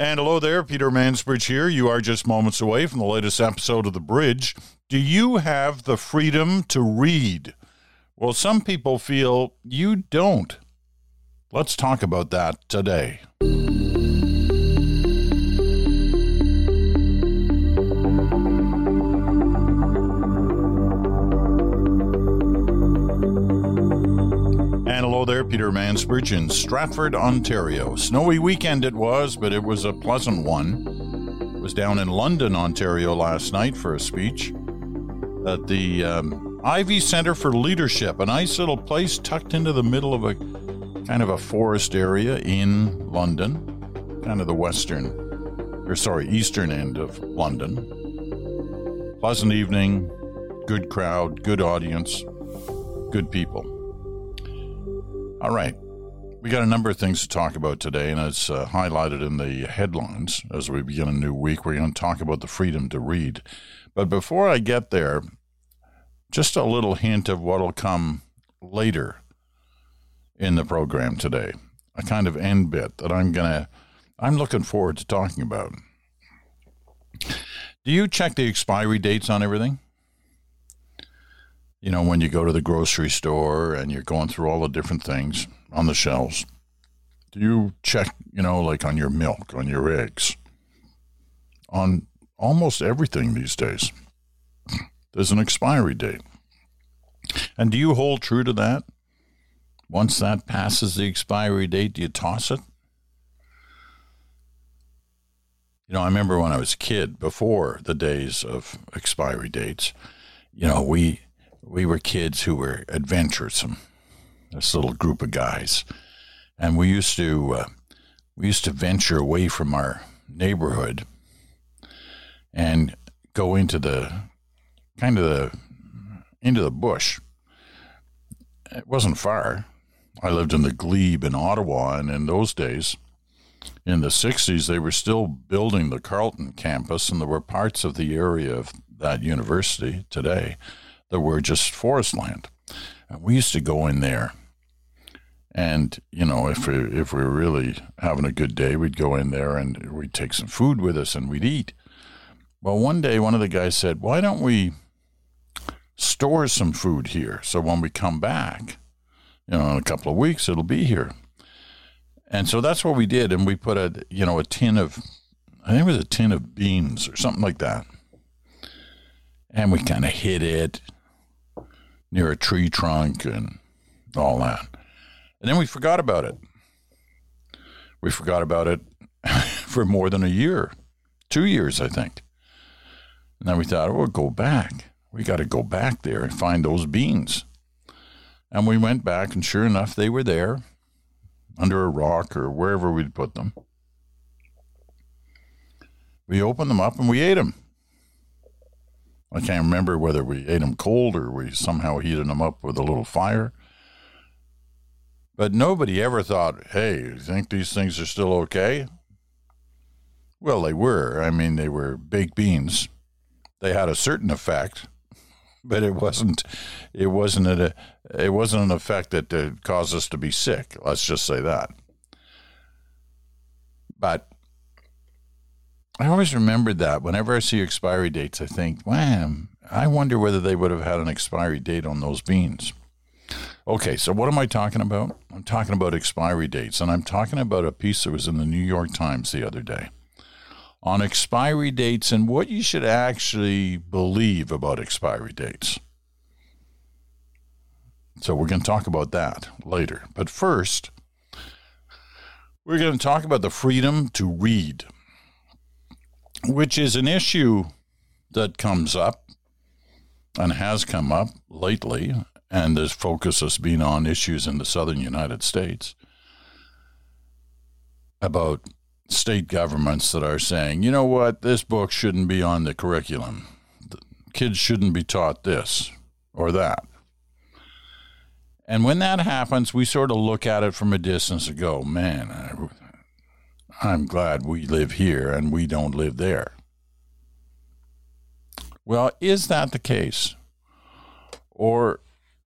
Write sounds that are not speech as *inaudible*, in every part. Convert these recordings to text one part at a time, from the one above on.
And hello there, Peter Mansbridge here. You are just moments away from the latest episode of The Bridge. Do you have the freedom to read? Well, some people feel you don't. Let's talk about that today. Peter Mansbridge in Stratford, Ontario. Snowy weekend it was, but it was a pleasant one. I was down in London, Ontario last night for a speech at the um, Ivey Center for Leadership, a nice little place tucked into the middle of a kind of a forest area in London, kind of the western, or sorry, eastern end of London. Pleasant evening, good crowd, good audience, good people. All right. We got a number of things to talk about today, and it's uh, highlighted in the headlines as we begin a new week. We're going to talk about the freedom to read. But before I get there, just a little hint of what'll come later in the program today. A kind of end bit that I'm going to, I'm looking forward to talking about. Do you check the expiry dates on everything? You know, when you go to the grocery store and you're going through all the different things on the shelves, do you check, you know, like on your milk, on your eggs, on almost everything these days? There's an expiry date. And do you hold true to that? Once that passes the expiry date, do you toss it? You know, I remember when I was a kid, before the days of expiry dates, you know, we we were kids who were adventuresome. This little group of guys, and we used to uh, we used to venture away from our neighborhood and go into the kind of the into the bush. It wasn't far. I lived in the glebe in Ottawa, and in those days, in the 60s, they were still building the Carleton campus, and there were parts of the area of that university today that were just forest land. And we used to go in there, and you know, if we if we were really having a good day, we'd go in there and we'd take some food with us and we'd eat. Well, one day, one of the guys said, "Why don't we store some food here so when we come back, you know, in a couple of weeks, it'll be here." And so that's what we did, and we put a you know a tin of, I think it was a tin of beans or something like that, and we kind of hid it near a tree trunk and all that. And then we forgot about it. We forgot about it *laughs* for more than a year, two years, I think. And then we thought, oh, we'll go back. We got to go back there and find those beans. And we went back, and sure enough, they were there under a rock or wherever we'd put them. We opened them up and we ate them. I can't remember whether we ate them cold or we somehow heated them up with a little fire. But nobody ever thought, hey, you think these things are still okay? Well, they were. I mean, they were baked beans. They had a certain effect, *laughs* but it wasn't. It wasn't a. It wasn't an effect that uh, caused us to be sick. Let's just say that. But I always remembered that whenever I see expiry dates, I think, wow, I wonder whether they would have had an expiry date on those beans. Okay, so what am I talking about? I'm talking about expiry dates, and I'm talking about a piece that was in the New York Times the other day on expiry dates and what you should actually believe about expiry dates. So we're going to talk about that later. But first, we're going to talk about the freedom to read which is an issue that comes up and has come up lately, and this focus has been on issues in the southern United States about state governments that are saying, you know what, this book shouldn't be on the curriculum. The kids shouldn't be taught this or that. And when that happens, we sort of look at it from a distance and go, man, I'm glad we live here and we don't live there. Well, is that the case? Or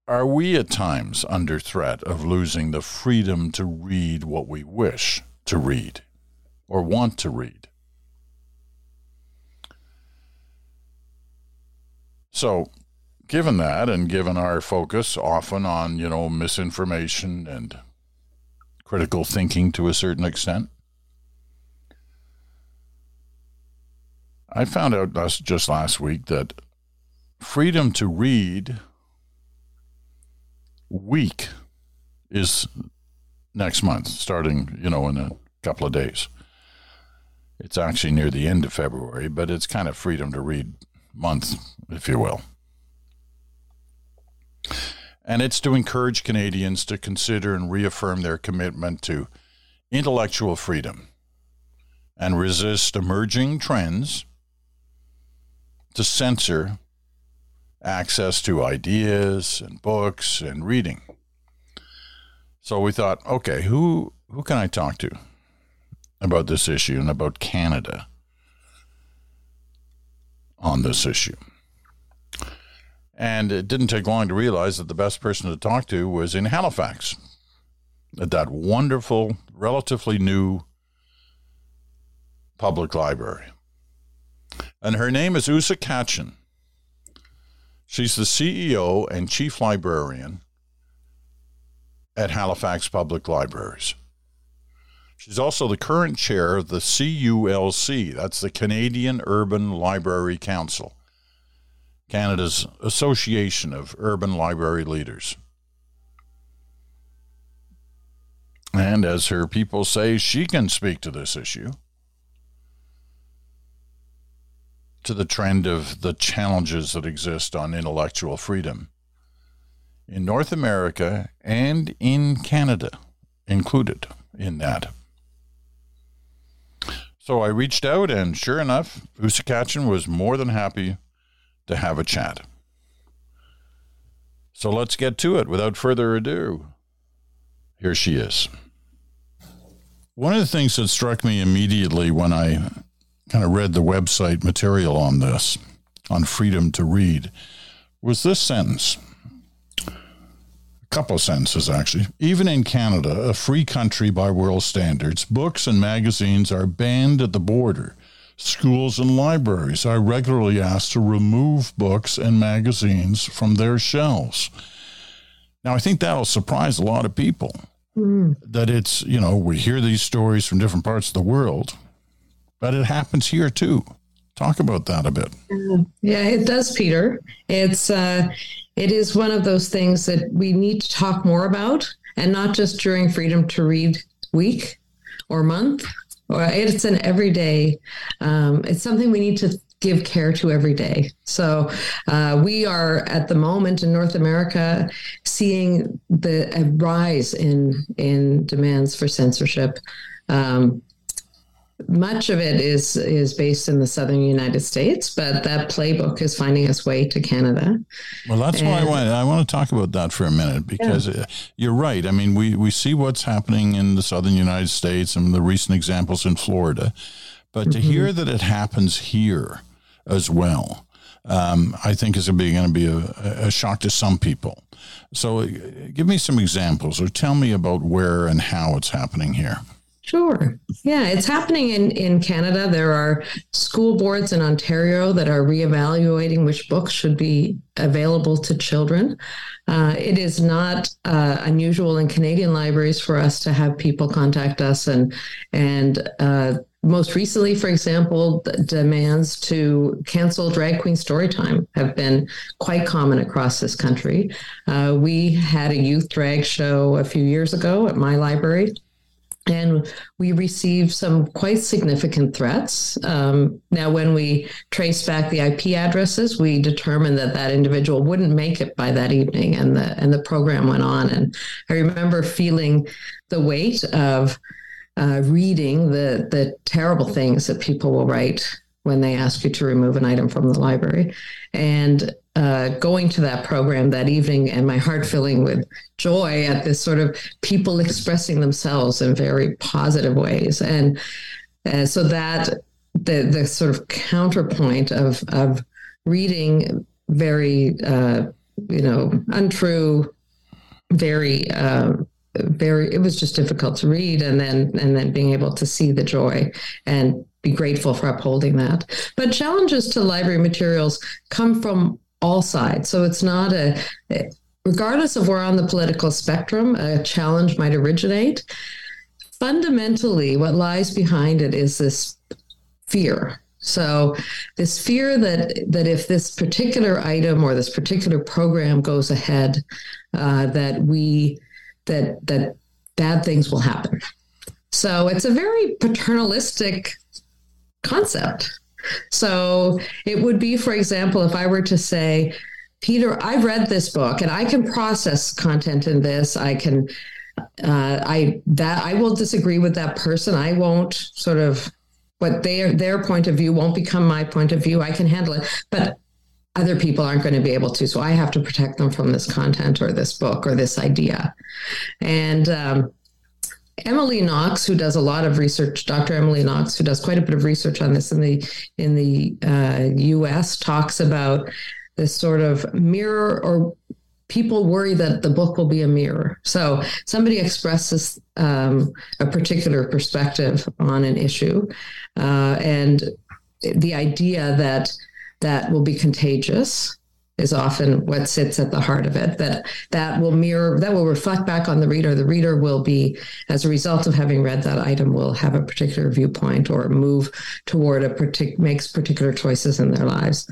are we at times under threat of losing the freedom to read what we wish to read or want to read. So, given that, and given our focus often on, you know, misinformation and critical thinking to a certain extent, I found out just last week that freedom to read week is next month, starting, you know, in a couple of days. It's actually near the end of February, but it's kind of freedom to read month, if you will. And it's to encourage Canadians to consider and reaffirm their commitment to intellectual freedom and resist emerging trends to censor access to ideas and books and reading. So we thought, okay, who who can I talk to about this issue and about Canada on this issue? And it didn't take long to realize that the best person to talk to was in Halifax at that wonderful, relatively new public library. And her name is Asa Kachan. She's the CEO and chief librarian at Halifax Public Libraries. She's also the current chair of the CULC, that's the Canadian Urban Library Council, Canada's Association of Urban Library Leaders. And as her people say, she can speak to this issue. To the trend of the challenges that exist on intellectual freedom in North America and in Canada, included in that. So I reached out, and sure enough, Asa Kachan was more than happy to have a chat. So let's get to it without further ado. Here she is. One of the things that struck me immediately when I kind of read the website material on this, on freedom to read, was this sentence. A couple of sentences, actually. Even in Canada, a free country by world standards, books and magazines are banned at the border. Schools and libraries are regularly asked to remove books and magazines from their shelves. Now, I think that'll surprise a lot of people. Mm. That it's, you know, we hear these stories from different parts of the world, but it happens here too. Talk about that a bit. Yeah, it does, Peter. It's uh, it is one of those things that we need to talk more about, and not just during Freedom to Read Week or month. Or it's an everyday. Um, it's something we need to give care to every day. So uh, we are at the moment in North America seeing the rise in in demands for censorship. Um, much of it is is based in the southern United States, but that playbook is finding its way to Canada. Well, that's and, why I want I want to talk about that for a minute because yeah. Uh, you're right. I mean, we we see what's happening in the southern United States and the recent examples in Florida, but mm-hmm. to hear that it happens here as well, um, I think is going to be a, a shock to some people. So, uh, give me some examples, or tell me about where and how it's happening here. Sure. Yeah, it's happening in, in Canada. There are school boards in Ontario that are reevaluating which books should be available to children. Uh, it is not uh, unusual in Canadian libraries for us to have people contact us and and uh, most recently, for example, demands to cancel drag queen story time have been quite common across this country. Uh, we had a youth drag show a few years ago at my library and we received some quite significant threats. Um, now, when we traced back the IP addresses, we determined that that individual wouldn't make it by that evening, and the and the program went on. And I remember feeling the weight of uh, reading the the terrible things that people will write when they ask you to remove an item from the library, and uh, going to that program that evening and my heart filling with joy at this sort of people expressing themselves in very positive ways. And uh, so that the the sort of counterpoint of of reading very uh, you know untrue, very uh, very it was just difficult to read and then and then being able to see the joy and be grateful for upholding that but challenges to library materials come from all sides so it's not a regardless of where on the political spectrum a challenge might originate fundamentally what lies behind it is this fear so this fear that that if this particular item or this particular program goes ahead uh, that we that that bad things will happen. So it's a very paternalistic concept. So it would be, for example, if I were to say, Peter, I've read this book and I can process content in this. I can, uh, I that I will disagree with that person. I won't sort of what their their point of view won't become my point of view. I can handle it, but other people aren't going to be able to. So I have to protect them from this content or this book or this idea. And um, Emily Knox, who does a lot of research, Dr. Emily Knox, who does quite a bit of research on this in the in the uh, U.S., talks about this sort of mirror or people worry that the book will be a mirror. So somebody expresses um, a particular perspective on an issue, uh, and the idea that that will be contagious is often what sits at the heart of it that that will mirror that will reflect back on the reader the reader will be as a result of having read that item will have a particular viewpoint or move toward a particular makes particular choices in their lives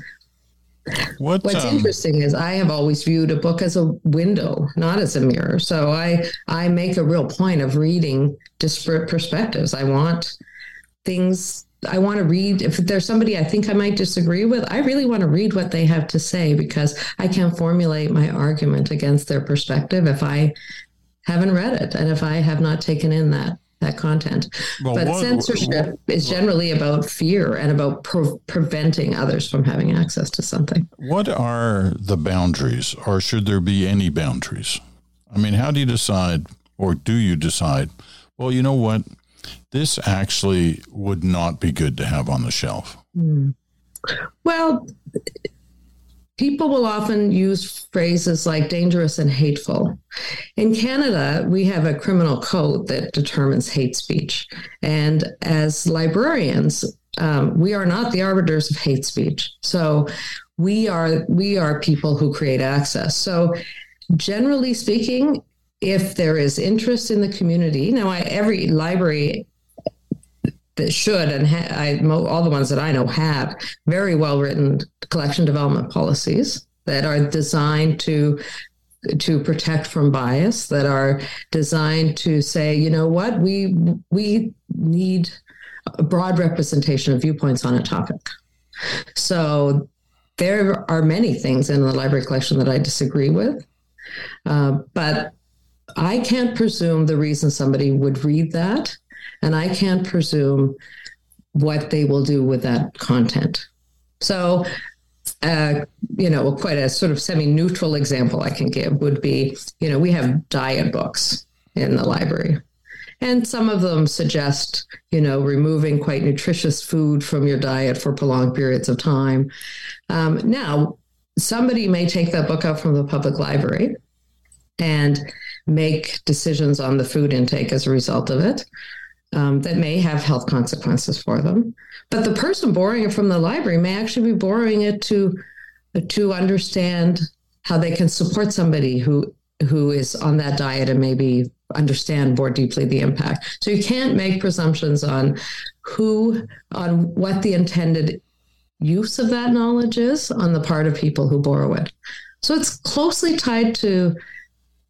what, What's um, interesting is I have always viewed a book as a window, not as a mirror. So I I make a real point of reading disparate perspectives. I want things I want to read. If there's somebody I think I might disagree with, I really want to read what they have to say because I can't formulate my argument against their perspective if I haven't read it and if I have not taken in that that content. Well, but what, censorship what, is generally about fear and about pre- preventing others from having access to something. What are the boundaries, or should there be any boundaries? I mean, how do you decide, or do you decide? Well, you know what? This actually would not be good to have on the shelf? Mm. Well, people will often use phrases like dangerous and hateful. In Canada, we have a criminal code that determines hate speech. And as librarians, um, we are not the arbiters of hate speech. So we are we are people who create access. So generally speaking, if there is interest in the community, now I, every library that should and ha- I, all the ones that I know have very well written collection development policies that are designed to to protect from bias that are designed to say you know what we we need a broad representation of viewpoints on a topic. So there are many things in the library collection that I disagree with uh, but I can't presume the reason somebody would read that and I can't presume what they will do with that content. So, uh, you know, quite a sort of semi neutral example I can give would be, you know, we have diet books in the library. And some of them suggest, you know, removing quite nutritious food from your diet for prolonged periods of time. Um, now, somebody may take that book out from the public library and make decisions on the food intake as a result of it um, that may have health consequences for them. But the person borrowing it from the library may actually be borrowing it to to understand how they can support somebody who who is on that diet and maybe understand more deeply the impact. So you can't make presumptions on who on what the intended use of that knowledge is on the part of people who borrow it. So it's closely tied to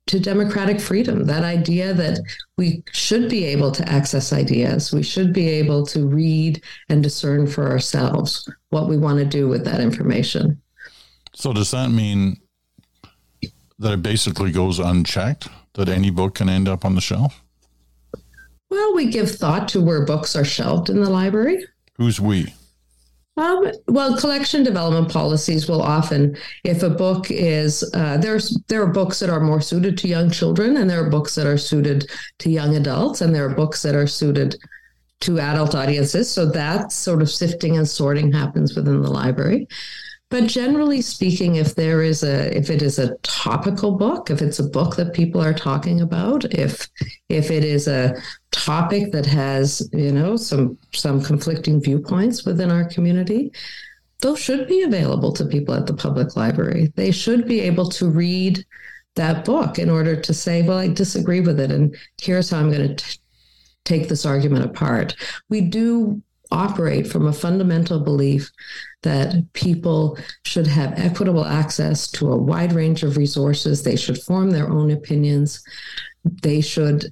to democratic freedom that idea that we should be able to access ideas. We should be able to read and discern for ourselves what we want to do with that information. So does that mean that it basically goes unchecked that any book can end up on the shelf? Well we give thought to where books are shelved in the library. Who's we um, well, collection development policies will often, if a book is uh, there's there are books that are more suited to young children, and there are books that are suited to young adults, and there are books that are suited to adult audiences. So that sort of sifting and sorting happens within the library. But generally speaking, if there is a if it is a topical book, if it's a book that people are talking about, if if it is a topic that has you know some some conflicting viewpoints within our community, those should be available to people at the public library. They should be able to read that book in order to say, well, I disagree with it, and here's how I'm going to take this argument apart. We do operate from a fundamental belief that people should have equitable access to a wide range of resources. They should form their own opinions. They should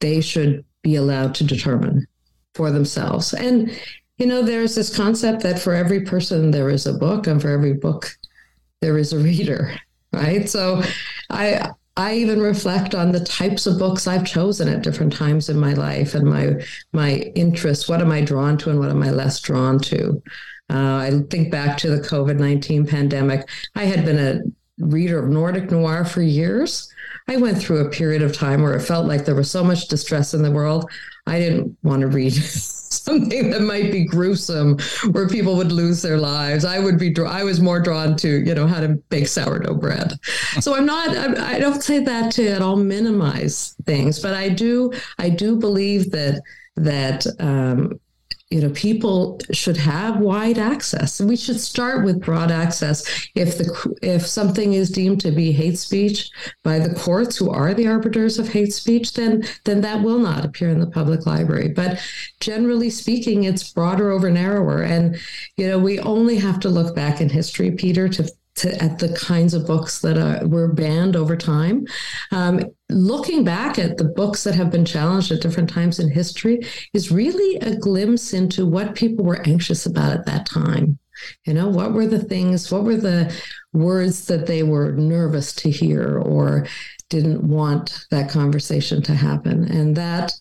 they should be allowed to determine for themselves. And you know, there's this concept that for every person there is a book, and for every book there is a reader, right? So I I even reflect on the types of books I've chosen at different times in my life and my my interests. What am I drawn to and what am I less drawn to? Uh, I think back to the COVID nineteen pandemic. I had been a reader of Nordic noir for years. I went through a period of time where it felt like there was so much distress in the world. I didn't want to read *laughs* something that might be gruesome where people would lose their lives. I would be, I was more drawn to, you know, how to bake sourdough bread. So I'm not, I, I don't say that to at all minimize things, but I do, I do believe that, that, um, you know people should have wide access. We should start with broad access. If the if something is deemed to be hate speech by the courts who are the arbiters of hate speech then then that will not appear in the public library. But generally speaking it's broader over narrower. And you know we only have to look back in history peter to to, at the kinds of books that are, were banned over time. Um, looking back at the books that have been challenged at different times in history is really a glimpse into what people were anxious about at that time. You know, what were the things, what were the words that they were nervous to hear or didn't want that conversation to happen? And that,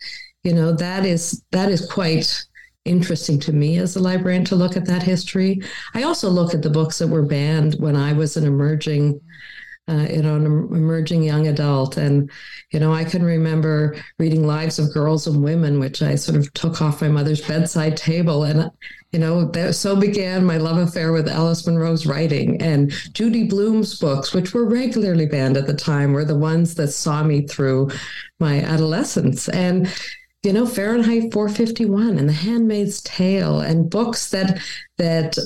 you know, that is that is quite interesting to me as a librarian to look at that history. I also look at the books that were banned when I was an emerging, uh, you know, an emerging young adult. And, you know, I can remember reading Lives of Girls and Women, which I sort of took off my mother's bedside table. And, you know, that, so began my love affair with Alice Munro's writing. And Judy Blume's books, which were regularly banned at the time, were the ones that saw me through my adolescence. And, you know Fahrenheit 451 and The Handmaid's Tale and books that that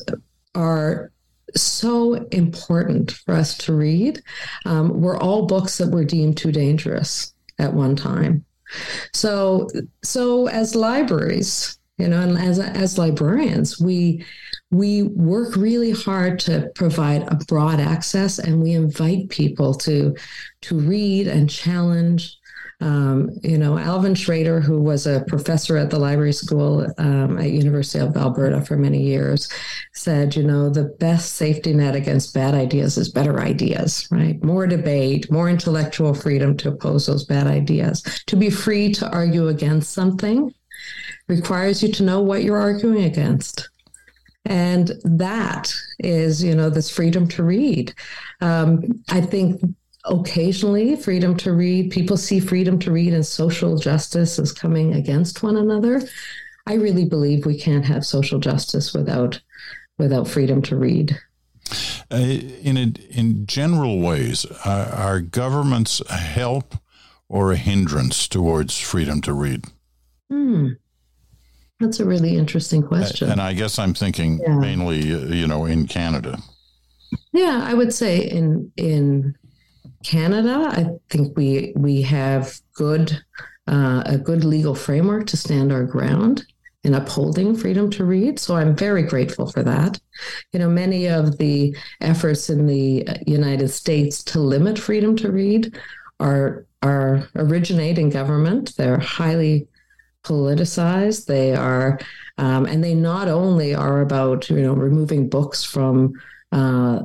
are so important for us to read um, were all books that were deemed too dangerous at one time. So so as libraries, you know, and as as librarians, we we work really hard to provide a broad access and we invite people to to read and challenge um, you know, Alvin Schrader, who was a professor at the library school um, at University of Alberta for many years, said, you know, the best safety net against bad ideas is better ideas, right? More debate, more intellectual freedom to oppose those bad ideas. To be free to argue against something requires you to know what you're arguing against. And that is, you know, this freedom to read. Um, I think occasionally freedom to read. People see freedom to read and social justice as coming against one another. I really believe we can't have social justice without without freedom to read. Uh, in a, in general ways uh, are governments a help or a hindrance towards freedom to read? Hmm. that's a really interesting question. and i guess i'm thinking yeah. mainly uh, you know in canada. Yeah i would say in in Canada, I think we we have good uh, a good legal framework to stand our ground in upholding freedom to read. So I'm very grateful for that. You know, many of the efforts in the United States to limit freedom to read are are originate in government. They're highly politicized. They are, um, and they not only are about you know removing books from uh,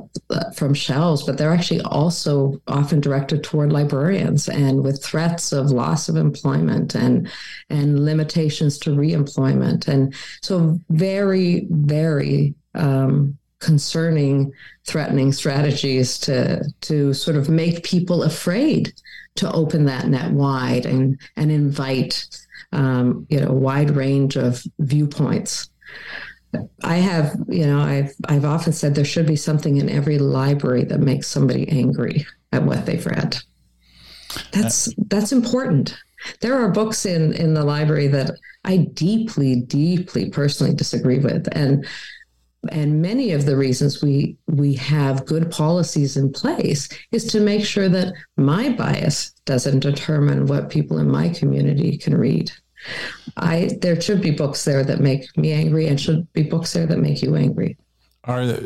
from shelves, but they're actually also often directed toward librarians and with threats of loss of employment and and limitations to reemployment, and so very very um, concerning, threatening strategies to to sort of make people afraid to open that net wide and and invite um, you know a wide range of viewpoints. I have, you know, I've I've often said there should be something in every library that makes somebody angry at what they've read. That's uh, that's important. There are books in in the library that I deeply, deeply personally disagree with, and and many of the reasons we we have good policies in place is to make sure that my bias doesn't determine what people in my community can read. I there should be books there that make me angry, and should be books there that make you angry. Are uh,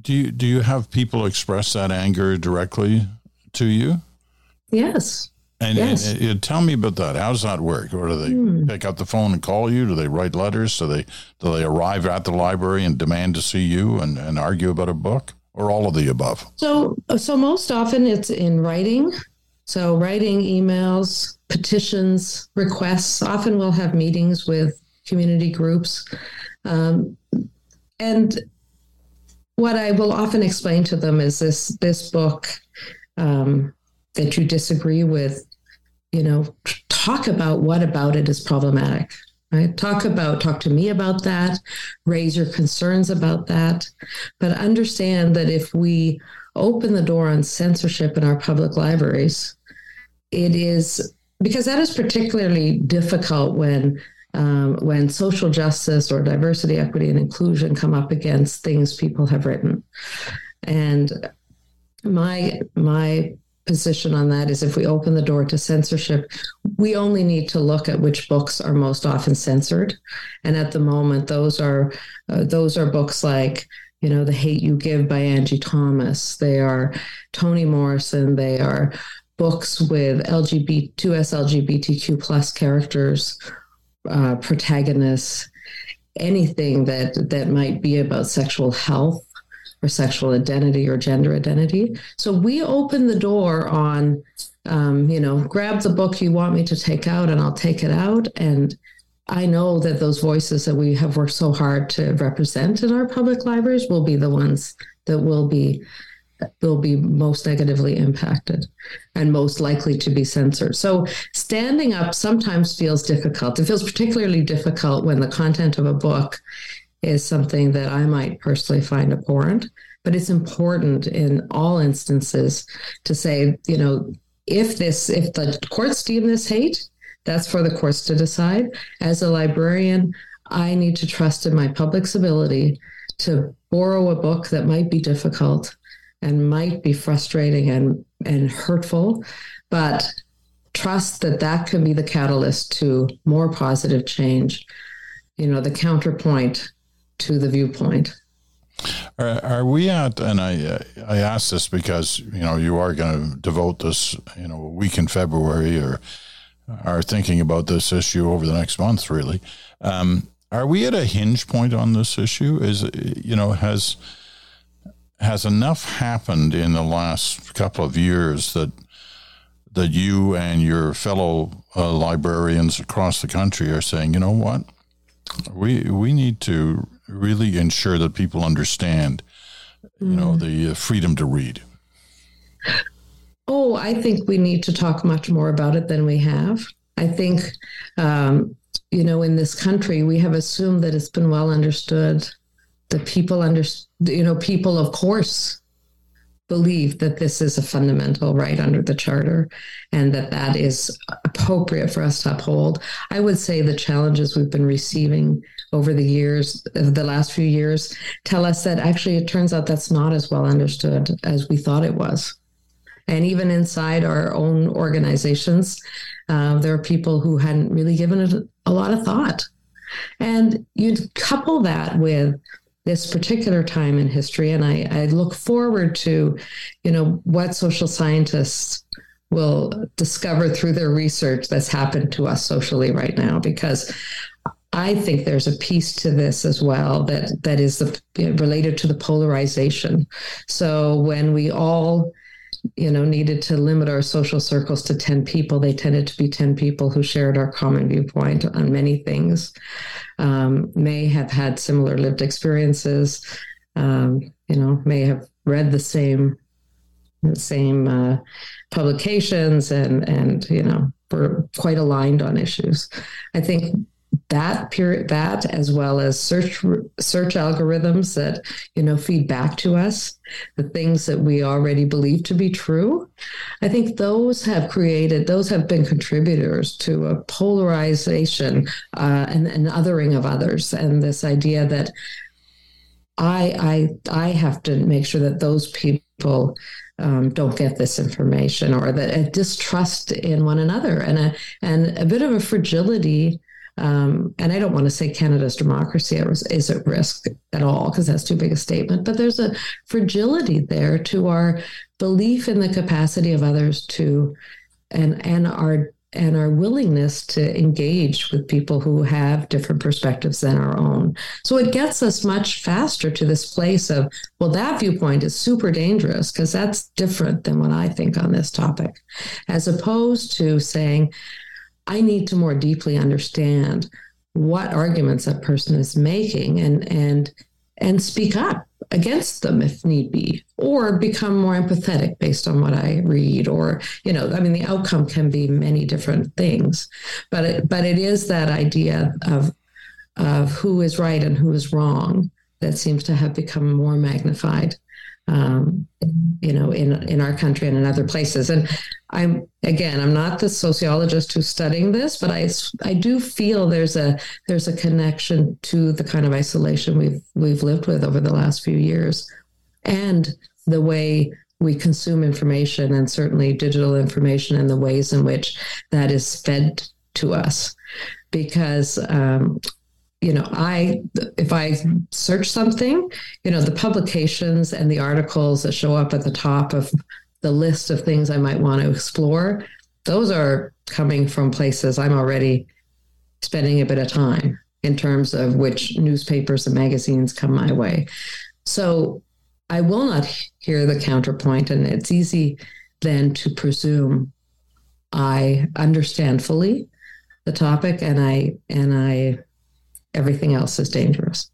do you do you have people express that anger directly to you? Yes. And, yes. and, and, tell me about that. How does that work? Or do they hmm. pick up the phone and call you? Do they write letters? Do they do they arrive at the library and demand to see you and, and argue about a book? Or all of the above? So uh, so most often it's in writing. So writing emails, petitions, requests. Often we'll have meetings with community groups. Um, and what I will often explain to them is this this book um, that you disagree with, you know, talk about what about it is problematic. Right? Talk about, talk to me about that, raise your concerns about that. But understand that if we open the door on censorship in our public libraries, it is because that is particularly difficult when um, when social justice or diversity, equity, and inclusion come up against things people have written. And my my position on that is if we open the door to censorship, we only need to look at which books are most often censored. And at the moment, those are uh, those are books like you know the hate you give by angie thomas they are toni morrison they are books with lgbt 2s lgbtq plus characters uh, protagonists anything that that might be about sexual health or sexual identity or gender identity. So we open the door on, um, you know, grab the book you want me to take out and I'll take it out. And I know that those voices that we have worked so hard to represent in our public libraries will be the ones that will be will be most negatively impacted and most likely to be censored. So standing up sometimes feels difficult. It feels particularly difficult when the content of a book is something that I might personally find abhorrent. But it's important in all instances to say, you know, if this, if the courts deem this hate, that's for the courts to decide. As a librarian, I need to trust in my public's ability to borrow a book that might be difficult and might be frustrating and, and hurtful, but trust that that can be the catalyst to more positive change. You know, the counterpoint to the viewpoint. Are, are we at? And I I ask this because you know you are going to devote this you know a week in February or are thinking about this issue over the next month. Really, um, are we at a hinge point on this issue? Is you know has has enough happened in the last couple of years that that you and your fellow uh, librarians across the country are saying, you know what, we we need to really ensure that people understand, you mm. know, the uh, freedom to read? Oh, I think we need to talk much more about it than we have. I think, um, you know, in this country, we have assumed that it's been well understood that people under, you know, people, of course, believe that this is a fundamental right under the charter and that that is appropriate for us to uphold. I would say the challenges we've been receiving over the years, the last few years, tell us that actually it turns out that's not as well understood as we thought it was. And even inside our own organizations, uh, there are people who hadn't really given it a lot of thought. And you'd couple that with this particular time in history, and I, I look forward to, you know, what social scientists will discover through their research that's happened to us socially right now because I think there's a piece to this as well that that is the, related to the polarization. So when we all you know needed to limit our social circles to 10 people. They tended to be 10 people who shared our common viewpoint on many things. Um, may have had similar lived experiences. Um, you know may have read the same the same uh, publications and and you know were quite aligned on issues. I think that period that as well as search search algorithms that you know feed back to us the things that we already believe to be true. I think those have created those have been contributors to a polarization uh, and, and othering of others. And this idea that i i i have to make sure that those people um, don't get this information or that a distrust in one another and a and a bit of a fragility um, and I don't want to say Canada's democracy is at risk at all because that's too big a statement, but there's a fragility there to our belief in the capacity of others to and and our and our willingness to engage with people who have different perspectives than our own. So it gets us much faster to this place of, well, that viewpoint is super dangerous because that's different than what I think on this topic, as opposed to saying, I need to more deeply understand what arguments that person is making and and and speak up against them if need be or become more empathetic based on what i read or you know i mean the outcome can be many different things but it, but it is that idea of of who is right and who is wrong that seems to have become more magnified um, you know in in our country and in other places. And i'm again i'm not the sociologist who's studying this but i i do feel there's a there's a connection to the kind of isolation we've we've lived with over the last few years and the way we consume information and certainly digital information and the ways in which that is fed to us. Because um, you know i if i search something you know the publications and the articles that show up at the top of the list of things i might want to explore those are coming from places i'm already spending a bit of time in terms of which newspapers and magazines come my way. So i will not hear the counterpoint and it's easy then to presume i understand fully the topic and i and i everything else is dangerous.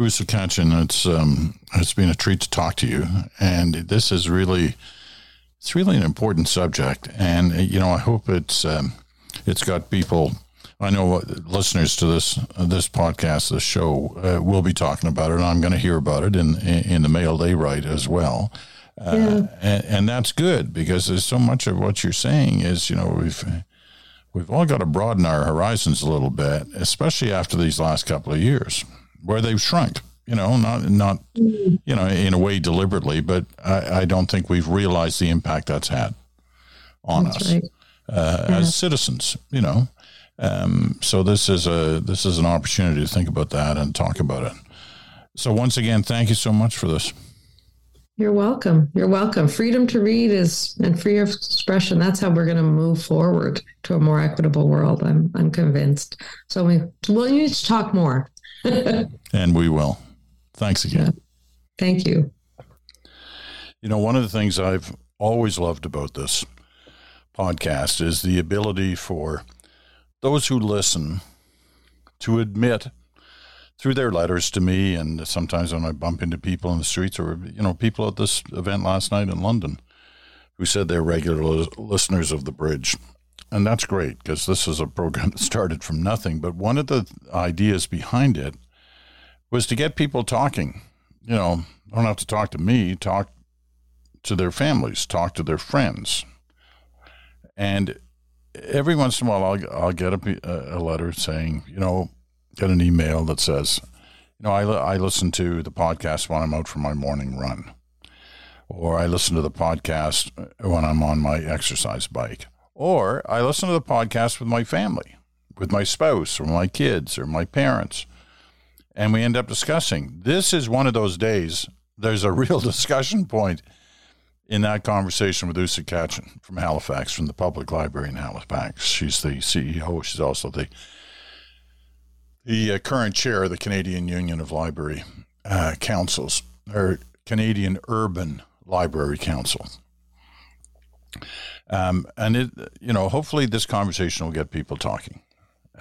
Asa Kachan, it's um, it's been a treat to talk to you, and this is really it's really an important subject, and you know I hope it's um, it's got people. I know listeners to this uh, this podcast, this show, uh, will be talking about it, and I'm going to hear about it in in the mail they write as well. Uh, yeah. and, and that's good because there's so much of what you're saying is you know we've we've all got to broaden our horizons a little bit, especially after these last couple of years where they've shrunk. You know, not not you know in a way deliberately, but I, I don't think we've realized the impact that's had on that's us right. uh, yeah. as citizens. You know, um, so this is a this is an opportunity to think about that and talk about it. So once again, thank you so much for this. You're welcome. You're welcome. Freedom to read is and free of expression. That's how we're going to move forward to a more equitable world. I'm I'm convinced. So we we'll need to talk more. *laughs* and we will. Thanks again. Yeah. Thank you. You know, one of the things I've always loved about this podcast is the ability for those who listen to admit through their letters to me, and sometimes when I bump into people in the streets, or you know, people at this event last night in London, who said they're regular listeners of the Bridge, and that's great because this is a program *laughs* that started from nothing. But one of the ideas behind it was to get people talking. You know, don't have to talk to me, talk to their families, talk to their friends, and every once in a while I'll, I'll get a, a letter saying, you know, get an email that says, you know, I, I listen to the podcast when I'm out for my morning run, or I listen to the podcast when I'm on my exercise bike, or I listen to the podcast with my family, with my spouse, or my kids, or my parents. And we end up discussing. This is one of those days, there's a *laughs* real discussion point in that conversation with Asa Kachan from Halifax, from the Public Library in Halifax. She's the CEO. She's also the the uh, current chair of the Canadian Union of Library uh, Councils, or Canadian Urban Library Council. Um, and it, you know, hopefully this conversation will get people talking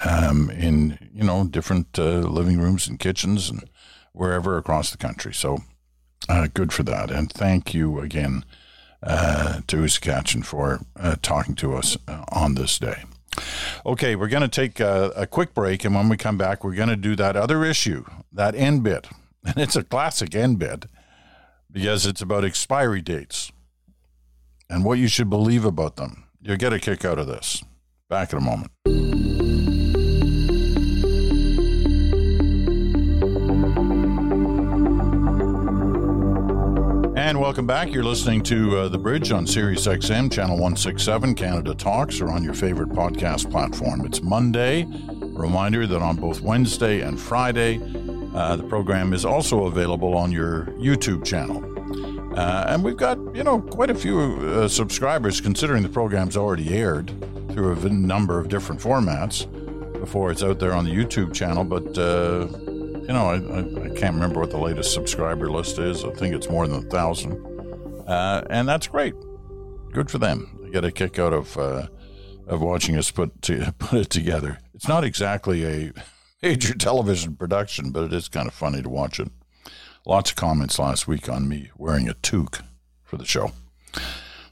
um, in, you know, different uh, living rooms and kitchens and wherever across the country. So uh, good for that. And thank you again uh, to Asa Kachan for uh, talking to us on this day. Okay, we're going to take a, a, quick break, and when we come back, we're going to do that other issue, that end bit. *laughs* And it's a classic end bit because it's about expiry dates and what you should believe about them. You'll get a kick out of this. Back in a moment. And welcome back. You're listening to uh, The Bridge on Sirius XM, Channel 167, Canada Talks, or on your favorite podcast platform. It's Monday. Reminder that on both Wednesday and Friday, uh, the program is also available on your YouTube channel. Uh, and we've got, you know, quite a few uh, subscribers considering the program's already aired through a number of different formats before it's out there on the YouTube channel. But uh, you know, I, I, can't remember what the latest subscriber list is. I think it's more than a thousand, uh, and that's great. Good for them. They get a kick out of uh, of watching us put to, *laughs* put it together. It's not exactly a *laughs* major television production, but it is kind of funny to watch it. Lots of comments last week on me wearing a toque for the show.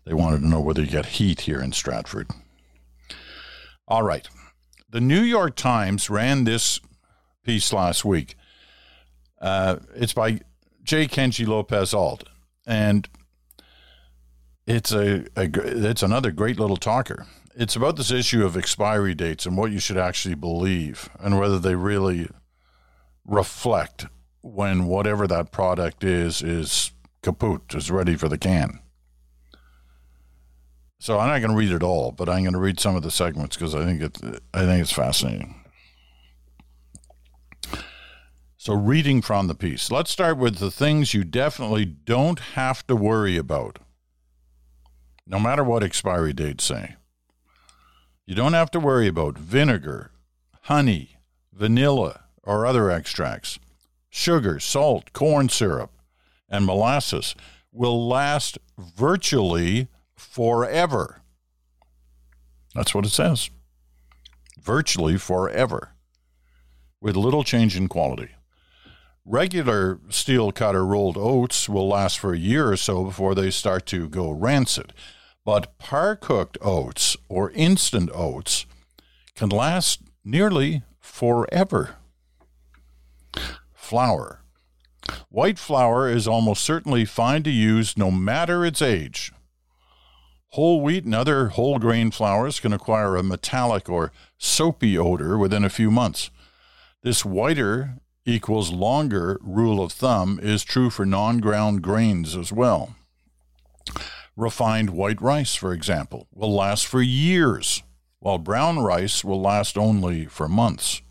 They wanted to know whether you get heat here in Stratford. All right. The New York Times ran this piece last week uh, it's by J. Kenji Lopez Alt, and it's a, a it's another great little talker. It's about this issue of expiry dates and what you should actually believe, and whether they really reflect when whatever that product is is kaput, is ready for the can. So I'm not going to read it all, but I'm going to read some of the segments because I think it I think it's fascinating. So, reading from the piece, let's start with the things you definitely don't have to worry about, no matter what expiry dates say. You don't have to worry about vinegar, honey, vanilla, or other extracts. Sugar, salt, corn syrup, and molasses will last virtually forever. That's what it says. Virtually forever, with little change in quality. Regular steel cutter rolled oats will last for a year or so before they start to go rancid. But par cooked oats or instant oats can last nearly forever. Flour. White flour is almost certainly fine to use no matter its age. Whole wheat and other whole grain flours can acquire a metallic or soapy odor within a few months. This whiter equals longer rule of thumb is true for non ground grains as well. Refined white rice, for example, will last for years, while brown rice will last only for months.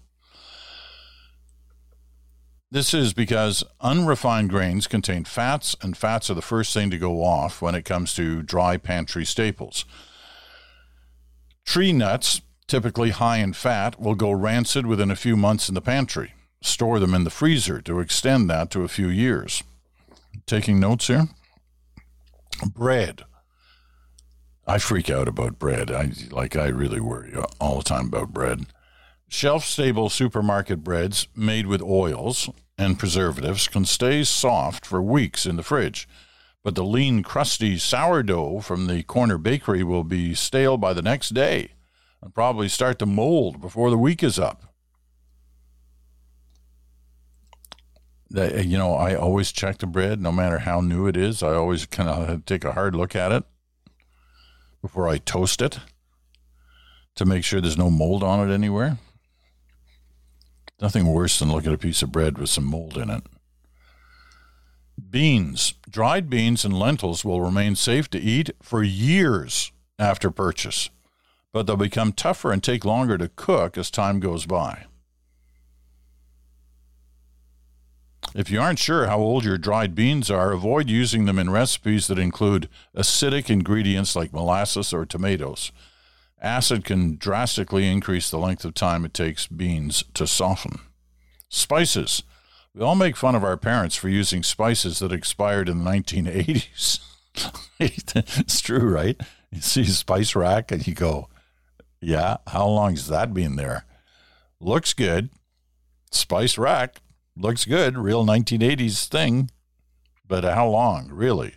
This is because unrefined grains contain fats, and fats are the first thing to go off when it comes to dry pantry staples. Tree nuts, typically high in fat, will go rancid within a few months in the pantry store them in the freezer to extend that to a few years. Taking notes here? Bread. I freak out about bread. I like I really worry all the time about bread. Shelf stable supermarket breads made with oils and preservatives can stay soft for weeks in the fridge, but the lean, crusty sourdough from the corner bakery will be stale by the next day and probably start to mold before the week is up. Uh, you know I always check the bread, no matter how new it is. I always kind of take a hard look at it before I toast it to make sure there's no mold on it anywhere. Nothing worse than looking at a piece of bread with some mold in it. Beans, dried beans and lentils will remain safe to eat for years after purchase, but they'll become tougher and take longer to cook as time goes by. If you aren't sure how old your dried beans are, avoid using them in recipes that include acidic ingredients like molasses or tomatoes. Acid can drastically increase the length of time it takes beans to soften. Spices. We all make fun of our parents for using spices that expired in the 1980s. *laughs* it's true, right? You see a spice rack and you go, yeah, how long has that been there? Looks good. Spice rack looks good, real 1980s thing, but how long, really?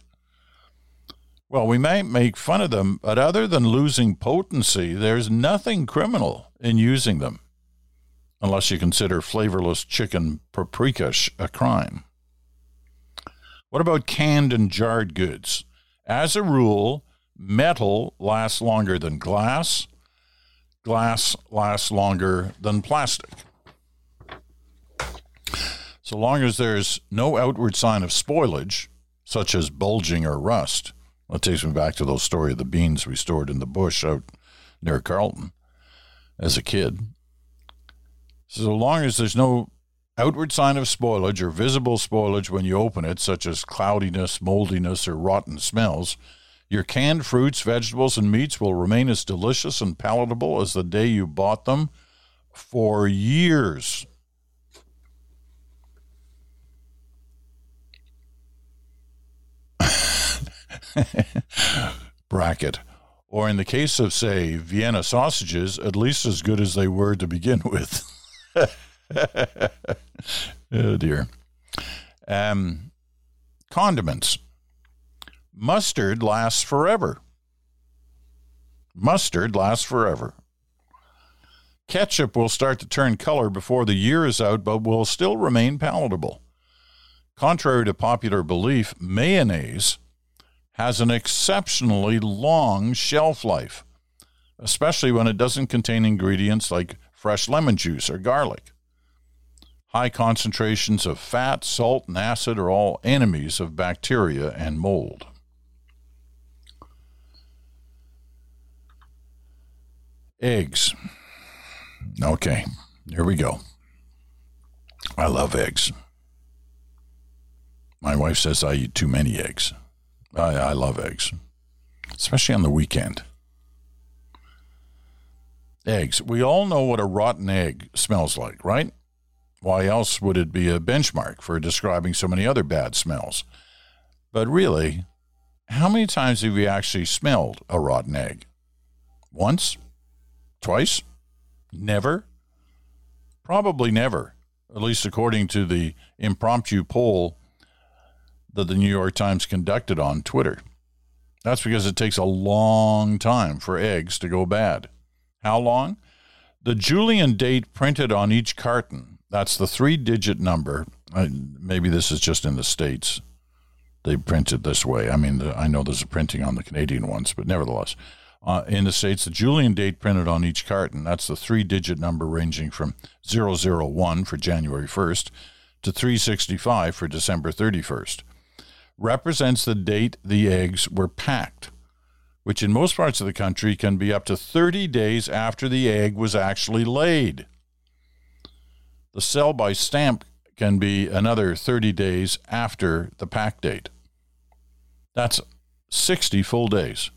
Well, we might make fun of them, but other than losing potency, there's nothing criminal in using them, unless you consider flavorless chicken paprika a crime. What about canned and jarred goods? As a rule, metal lasts longer than glass, glass lasts longer than plastic. So long as there's no outward sign of spoilage, such as bulging or rust, that takes me back to those story of the beans we stored in the bush out near Carlton as a kid. So long as there's no outward sign of spoilage or visible spoilage when you open it, such as cloudiness, moldiness, or rotten smells, your canned fruits, vegetables, and meats will remain as delicious and palatable as the day you bought them for years. *laughs* bracket. Or in the case of, say, Vienna sausages, at least as good as they were to begin *laughs* with. *laughs* oh, dear. Um, condiments. Mustard lasts forever. Mustard lasts forever. Ketchup will start to turn color before the year is out, but will still remain palatable. Contrary to popular belief, mayonnaise has an exceptionally long shelf life, especially when it doesn't contain ingredients like fresh lemon juice or garlic. High concentrations of fat, salt, and acid are all enemies of bacteria and mold. Eggs. Okay, here we go. I love eggs. My wife says I eat too many eggs. I, I love eggs, especially on the weekend. Eggs. We all know what a rotten egg smells like, right? Why else would it be a benchmark for describing so many other bad smells? But really, how many times have you actually smelled a rotten egg? Once? Twice? Never? Probably never, at least according to the impromptu poll that the New York Times conducted on Twitter. That's because it takes a long time for eggs to go bad. How long? The Julian date printed on each carton, that's the three digit number. maybe this is just in the States. They print it this way. I mean, the, I know there's a printing on the Canadian ones, but nevertheless, uh, in the States, the Julian date printed on each carton, that's the three digit number ranging from 001 for January 1st to 365 for December 31st represents the date the eggs were packed, which in most parts of the country can be up to 30 days after the egg was actually laid. The sell by stamp can be another 30 days after the pack date. That's 60 full days.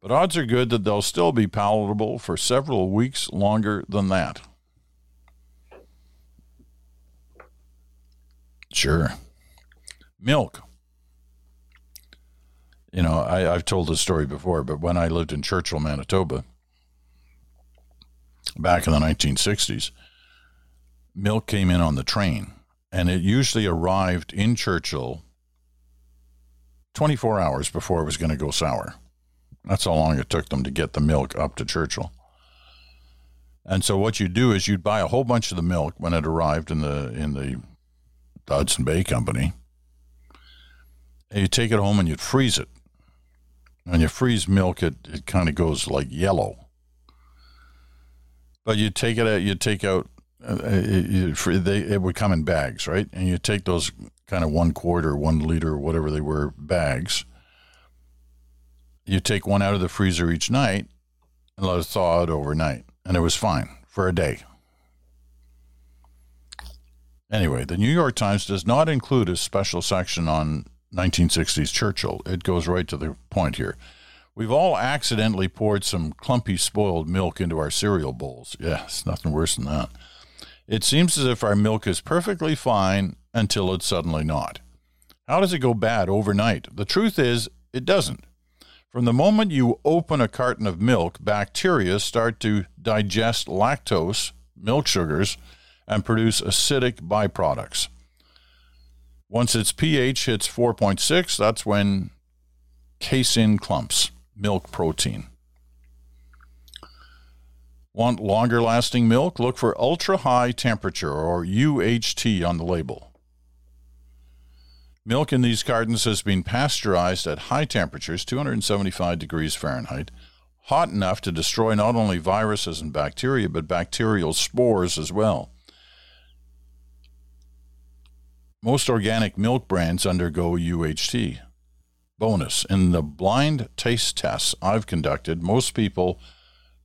But odds are good that they'll still be palatable for several weeks longer than that. Sure. Milk. You know, I, have told this story before, but when I lived in Churchill, Manitoba, back in the 1960s, milk came in on the train, and it usually arrived in Churchill 24 hours before it was going to go sour. That's how long it took them to get the milk up to Churchill. And so what you do is you'd buy a whole bunch of the milk when it arrived in the in the Hudson Bay Company and you take it home and you'd freeze it. When you freeze milk, it, it kind of goes like yellow. But you take it out, you take out, uh, it, it, they, it would come in bags, right? And you take those kind of one quarter, one liter, whatever they were, bags. You take one out of the freezer each night and let it thaw out overnight. And it was fine for a day. Anyway, the New York Times does not include a special section on 1960s Churchill. It goes right to the point here. We've all accidentally poured some clumpy spoiled milk into our cereal bowls. Yes, nothing worse than that. It seems as if our milk is perfectly fine until it's suddenly not. How does it go bad overnight? The truth is, it doesn't. From the moment you open a carton of milk, bacteria start to digest lactose, milk sugars, and produce acidic byproducts. Once its pH hits 4.6, that's when casein clumps, milk protein. Want longer lasting milk? Look for ultra high temperature or UHT on the label. Milk in these cartons has been pasteurized at high temperatures, 275 degrees Fahrenheit, hot enough to destroy not only viruses and bacteria, but bacterial spores as well. Most organic milk brands undergo UHT. Bonus In the blind taste tests I've conducted, most people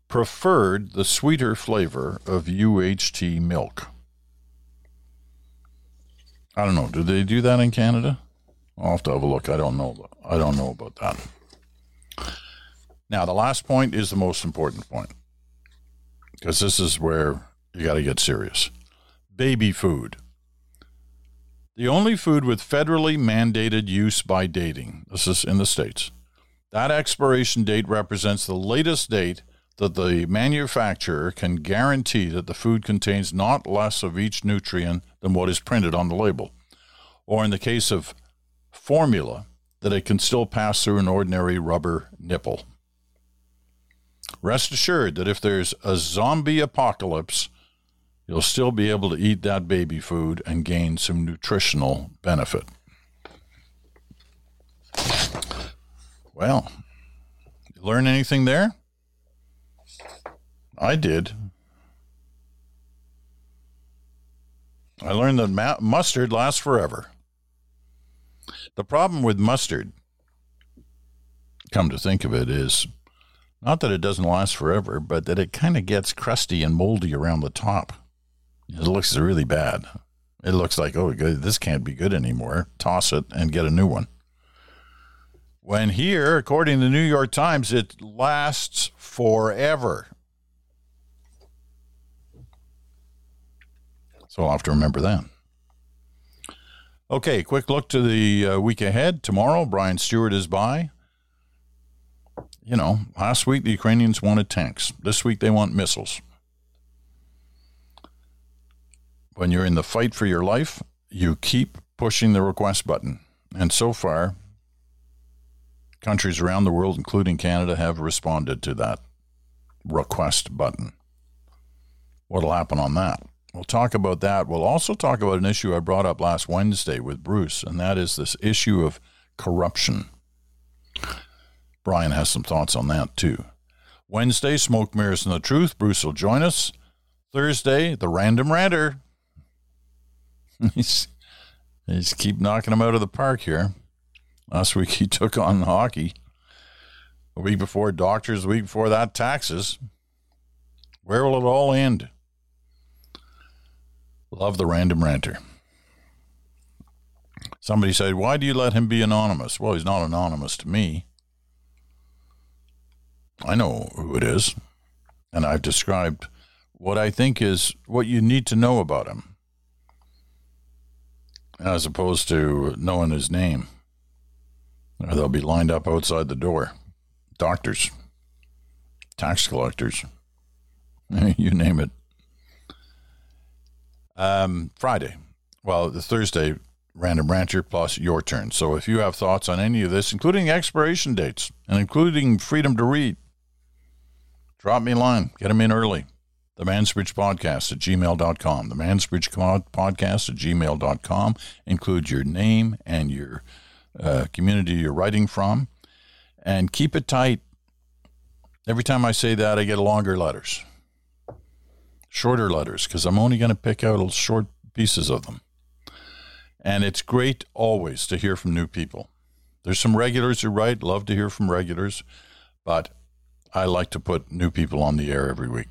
preferred the sweeter flavor of UHT milk. I don't know. Do they do that in Canada? I'll have to have a look. I don't know. I don't know about that. Now, the last point is the most important point because this is where you got to get serious. Baby food. The only food with federally mandated use by dating. This is in the States. That expiration date represents the latest date that the manufacturer can guarantee that the food contains not less of each nutrient than what is printed on the label. Or in the case of formula, that it can still pass through an ordinary rubber nipple. Rest assured that if there's a zombie apocalypse, you'll still be able to eat that baby food and gain some nutritional benefit. Well, you learn anything there? I did. I learned that ma- mustard lasts forever. The problem with mustard, come to think of it, is not that it doesn't last forever, but that it kind of gets crusty and moldy around the top. It looks really bad. It looks like, oh, this can't be good anymore. Toss it and get a new one. When here, according to the New York Times, it lasts forever. So I'll have to remember that. Okay, quick look to the uh, week ahead. Tomorrow, Brian Stewart is by. You know, last week the Ukrainians wanted tanks. This week they want missiles. When you're in the fight for your life, you keep pushing the request button. And so far, countries around the world, including Canada, have responded to that request button. What'll happen on that? We'll talk about that. We'll also talk about an issue I brought up last Wednesday with Bruce, and that is this issue of corruption. Brian has some thoughts on that too. Wednesday, Smoke Mirrors and the Truth. Bruce will join us. Thursday, the Random Ranter. *laughs* he's, he's keep knocking him out of the park here. Last week he *laughs* took on hockey. A week before doctors, a week before that taxes. Where will it all end? Love the random ranter. Somebody said, Why do you let him be anonymous? Well, he's not anonymous to me. I know who it is. And I've described what I think is what you need to know about him, as opposed to knowing his name. They'll be lined up outside the door. Doctors, tax collectors, *laughs* you name it. Um, Friday, well, Thursday, Random Ranter plus your turn. So if you have thoughts on any of this, including expiration dates and including freedom to read, drop me a line. Get them in early. The Mansbridge Podcast at gmail.com. The Mansbridge Podcast at gmail.com. Include your name and your uh, community you're writing from. And keep it tight. Every time I say that, I get longer letters shorter letters because I'm only going to pick out short pieces of them. And it's great always to hear from new people. There's some regulars who write, love to hear from regulars, but I like to put new people on the air every week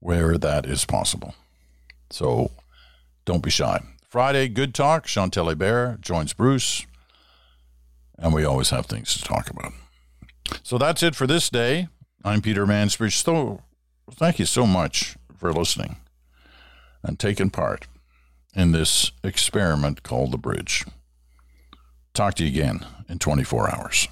where that is possible. So don't be shy. Friday, good talk. Chantal Hébert joins Bruce, and we always have things to talk about. So that's it for this day. I'm Peter Mansbridge. So thank you so much for listening and taking part in this experiment called the bridge. Talk to you again in 24 hours.